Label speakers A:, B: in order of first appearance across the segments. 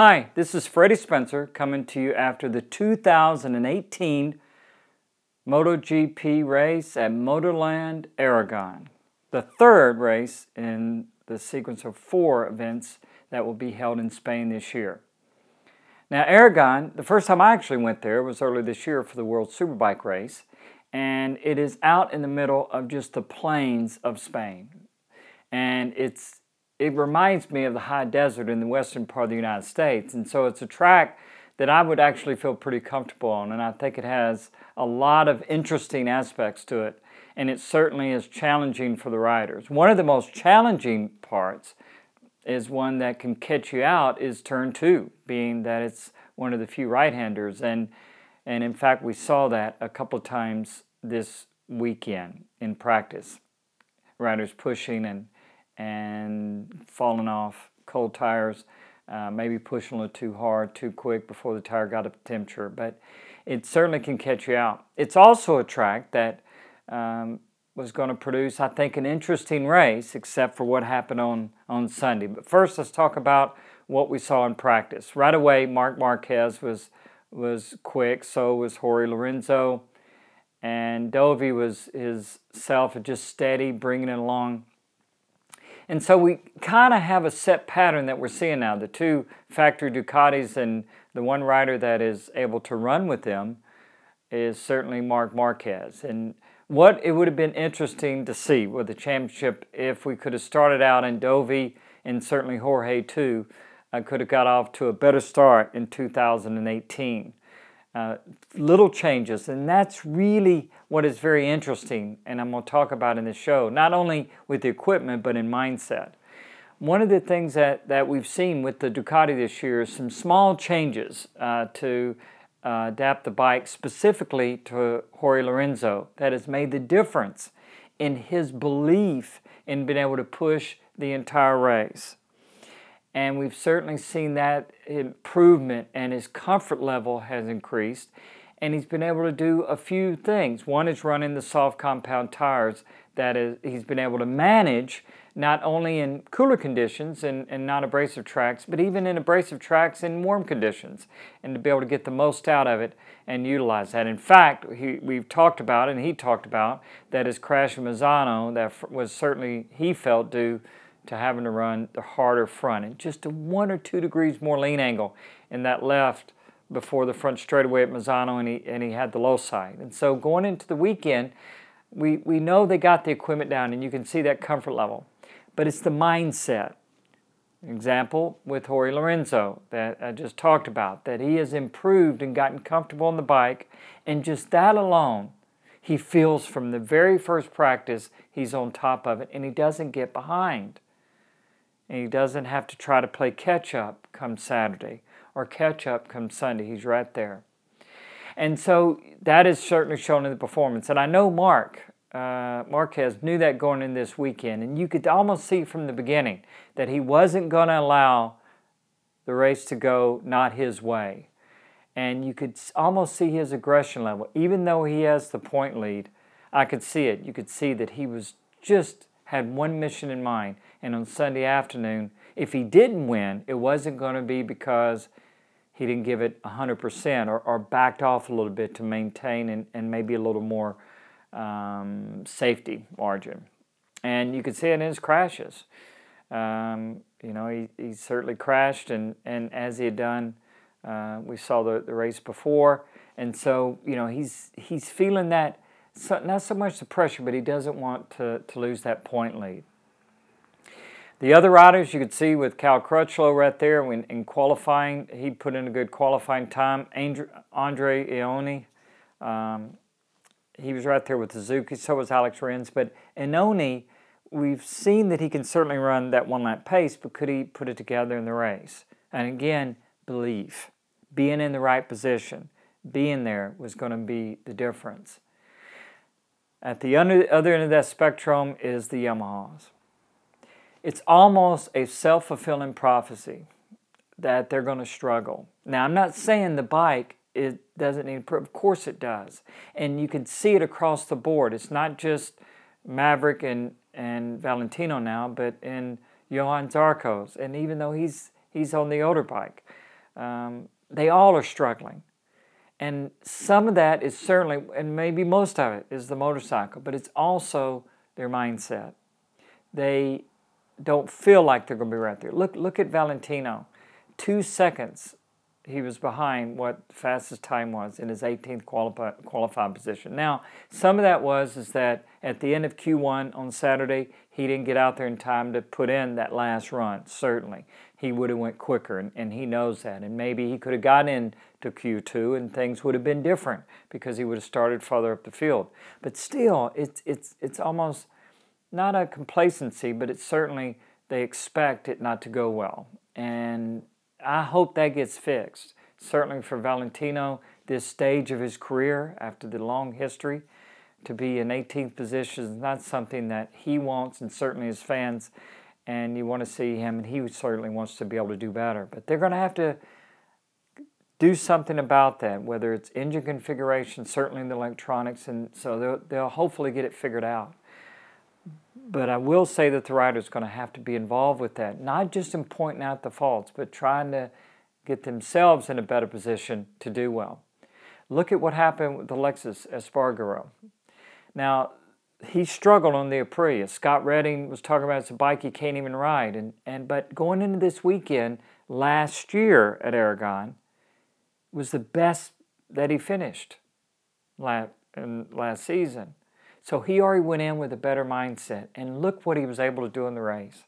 A: Hi, this is Freddie Spencer coming to you after the 2018 MotoGP race at Motorland Aragon, the third race in the sequence of four events that will be held in Spain this year. Now, Aragon, the first time I actually went there was earlier this year for the World Superbike race, and it is out in the middle of just the plains of Spain. And it's it reminds me of the high desert in the western part of the United States. And so it's a track that I would actually feel pretty comfortable on. And I think it has a lot of interesting aspects to it. And it certainly is challenging for the riders. One of the most challenging parts is one that can catch you out is turn two, being that it's one of the few right-handers. And, and in fact, we saw that a couple times this weekend in practice. Riders pushing and and falling off, cold tires, uh, maybe pushing a little too hard, too quick before the tire got up to temperature. But it certainly can catch you out. It's also a track that um, was going to produce, I think, an interesting race, except for what happened on, on Sunday. But first, let's talk about what we saw in practice. Right away, Marc Marquez was was quick, so was Jorge Lorenzo, and Dovi was his self just steady, bringing it along. And so we kind of have a set pattern that we're seeing now. The two factory Ducatis and the one rider that is able to run with them is certainly Marc Marquez. And what it would have been interesting to see with the championship if we could have started out in Dovi and certainly Jorge too, uh, could have got off to a better start in 2018. Uh, little changes, and that's really what is very interesting, and I'm going to talk about in the show, not only with the equipment, but in mindset. One of the things that, that we've seen with the Ducati this year is some small changes uh, to uh, adapt the bike specifically to Jorge Lorenzo that has made the difference in his belief in being able to push the entire race. And we've certainly seen that improvement and his comfort level has increased. And he's been able to do a few things. One is running the soft compound tires that is, he's been able to manage not only in cooler conditions and, and non abrasive tracks, but even in abrasive tracks in warm conditions, and to be able to get the most out of it and utilize that. In fact, he, we've talked about, and he talked about, that his crash in Misano that was certainly, he felt, due to having to run the harder front and just a one or two degrees more lean angle in that left before the front straightaway at Misano and he, and he had the low side. And so going into the weekend, we, we know they got the equipment down and you can see that comfort level. But it's the mindset. Example with Jorge Lorenzo that I just talked about, that he has improved and gotten comfortable on the bike, and just that alone, he feels from the very first practice he's on top of it and he doesn't get behind and he doesn't have to try to play catch up come Saturday or catch up come Sunday. He's right there. And so that is certainly shown in the performance. And I know Marc uh, Marquez knew that going in this weekend, and you could almost see from the beginning that he wasn't going to allow the race to go not his way. And you could almost see his aggression level. Even though he has the point lead, I could see it. You could see that he was just had one mission in mind. And on Sunday afternoon, if he didn't win, it wasn't going to be because he didn't give it 100% or, or backed off a little bit to maintain and, and maybe a little more um, safety margin. And you could see it in his crashes. Um, you know, he, he certainly crashed, and, and as he had done, uh, we saw the, the race before. And so, you know, he's, he's feeling that so, not so much the pressure, but he doesn't want to, to lose that point lead. The other riders you could see with Cal Crutchlow right there when, in qualifying, he put in a good qualifying time. Andre Iannone, um, he was right there with Suzuki, so was Alex Rins. But Iannone, we've seen that he can certainly run that one lap pace, but could he put it together in the race? And again, belief, being in the right position, being there was going to be the difference. At the other end of that spectrum is the Yamahas. It's almost a self fulfilling prophecy that they're going to struggle. Now, I'm not saying the bike it doesn't need of course it does and you can see it across the board it's not just maverick and, and valentino now but in johann Zarco's and even though he's he's on the older bike Um, they all are struggling. And some of that is certainly, and maybe most of it, is the motorcycle, but it's also their mindset. They don't feel like they're going to be right there. Look, look at Valentino. Two seconds he was behind what fastest time was in his 18th qualified, qualified position. Now, some of that was is that at the end of Q1 on Saturday, he didn't get out there in time to put in that last run. Certainly, he would have went quicker, and, and he knows that. And maybe he could have gotten into Q2, and things would have been different because he would have started farther up the field. But still, it's it's it's almost not a complacency, but it's certainly they expect it not to go well, and I hope that gets fixed. Certainly for Valentino, this stage of his career after the long history, to be in 18th position is not something that he wants, and certainly his fans, and you want to see him, and he certainly wants to be able to do better. But they're going to have to do something about that, whether it's engine configuration, certainly in the electronics, and so they'll, they'll hopefully get it figured out. But I will say that the rider's going to have to be involved with that, not just in pointing out the faults, but trying to get themselves in a better position to do well. Look at what happened with Aleix Espargaro. Now, he struggled on the Aprilia. Scott Redding was talking about it's a bike he can't even ride. And, and but going into this weekend last year at Aragon was the best that he finished last, last season. So he already went in with a better mindset. And look what he was able to do in the race.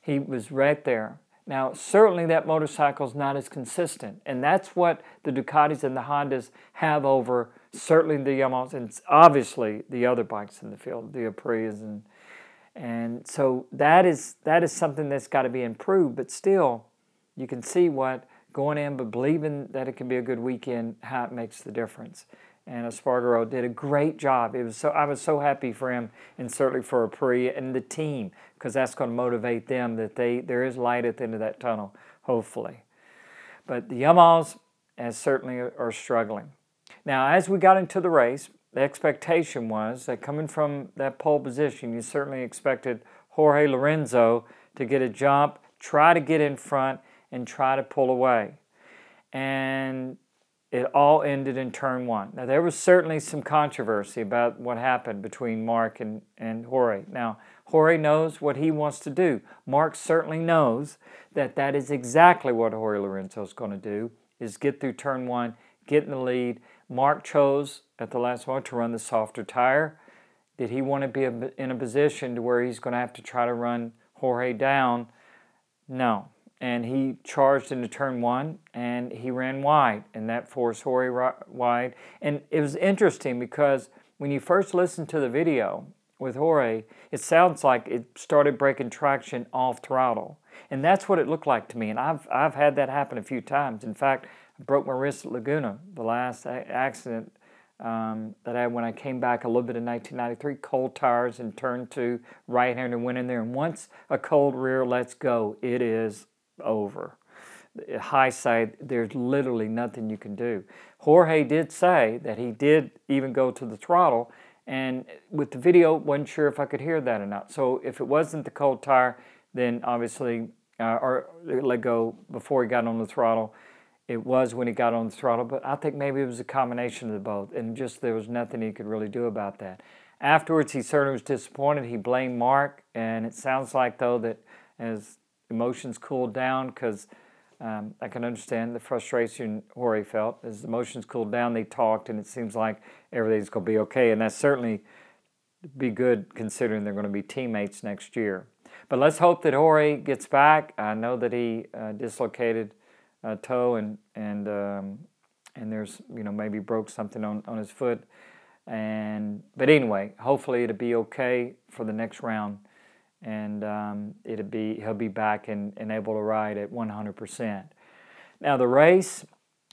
A: He was right there. Now, certainly that motorcycle is not as consistent. And that's what the Ducatis and the Hondas have over certainly the Yamahas and obviously the other bikes in the field, the Aprilias and and so that is that is something that's got to be improved. But still, you can see what going in but believing that it can be a good weekend, how it makes the difference and Espargaro did a great job. It was so I was so happy for him, and certainly for Aprilia and the team, because that's going to motivate them that they there is light at the end of that tunnel, hopefully. But the Yamahas, as eh, certainly are struggling. Now, as we got into the race, the expectation was that coming from that pole position, you certainly expected Jorge Lorenzo to get a jump, try to get in front, and try to pull away. And it all ended in turn one. Now, there was certainly some controversy about what happened between Marc and, and Jorge. Now, Jorge knows what he wants to do. Marc certainly knows that that is exactly what Jorge Lorenzo is going to do, is get through turn one, get in the lead. Marc chose at the last moment to run the softer tire. Did he want to be in a position to where he's going to have to try to run Jorge down? No and he charged into turn one and he ran wide and that forced Jorge wide. And it was interesting because when you first listen to the video with Jorge, it sounds like it started breaking traction off throttle. And that's what it looked like to me. And I've, I've had that happen a few times. In fact, I broke my wrist at Laguna, the last accident um, that I had when I came back a little bit in 1993. Cold tires and turn two, right hander went in there. And once a cold rear lets go, it is over. High side, there's literally nothing you can do. Jorge did say that he did even go to the throttle, and with the video, wasn't sure if I could hear that or not. So if it wasn't the cold tire, then obviously, uh, or let go before he got on the throttle. It was when he got on the throttle, but I think maybe it was a combination of the both, and just there was nothing he could really do about that. Afterwards, he certainly was disappointed. He blamed Marc, and it sounds like though that as emotions cooled down because um, I can understand the frustration Jorge felt. As the emotions cooled down, they talked, and it seems like everything's going to be okay. And that's certainly be good considering they're going to be teammates next year. But let's hope that Jorge gets back. I know that he uh, dislocated a toe and and um, and there's you know maybe broke something on, on his foot. And but anyway, hopefully it'll be okay for the next round and um, it'll be he'll be back and, and able to ride at 100%. Now the race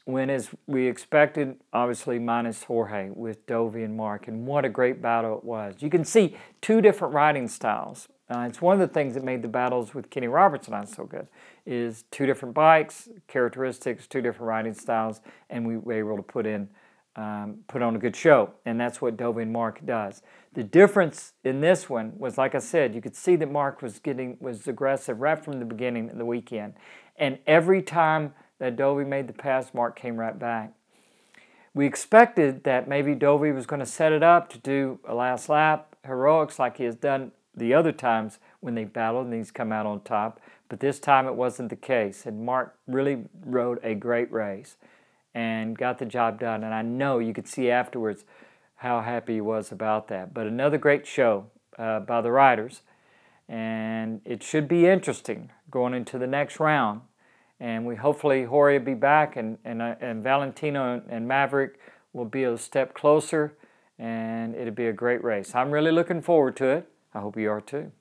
A: went as we expected, obviously minus Jorge with Dovi and Marc, and what a great battle it was. You can see two different riding styles. Uh, it's one of the things that made the battles with Kenny Robertson on so good, is two different bikes, characteristics, two different riding styles, and we were able to put in um, put on a good show, and that's what Dovi and Marc does. The difference in this one was, like I said, you could see that Marc was getting was aggressive right from the beginning of the weekend, and every time that Dovi made the pass, Marc came right back. We expected that maybe Dovi was going to set it up to do a last lap heroics like he has done the other times when they battled and he's come out on top, but this time it wasn't the case. And Marc really rode a great race and got the job done. And I know you could see afterwards how happy he was about that. But another great show uh, by the riders, and it should be interesting going into the next round. And we hopefully Jorge will be back, and and, uh, and Valentino and Maverick will be a step closer, and it'll be a great race. I'm really looking forward to it. I hope you are too.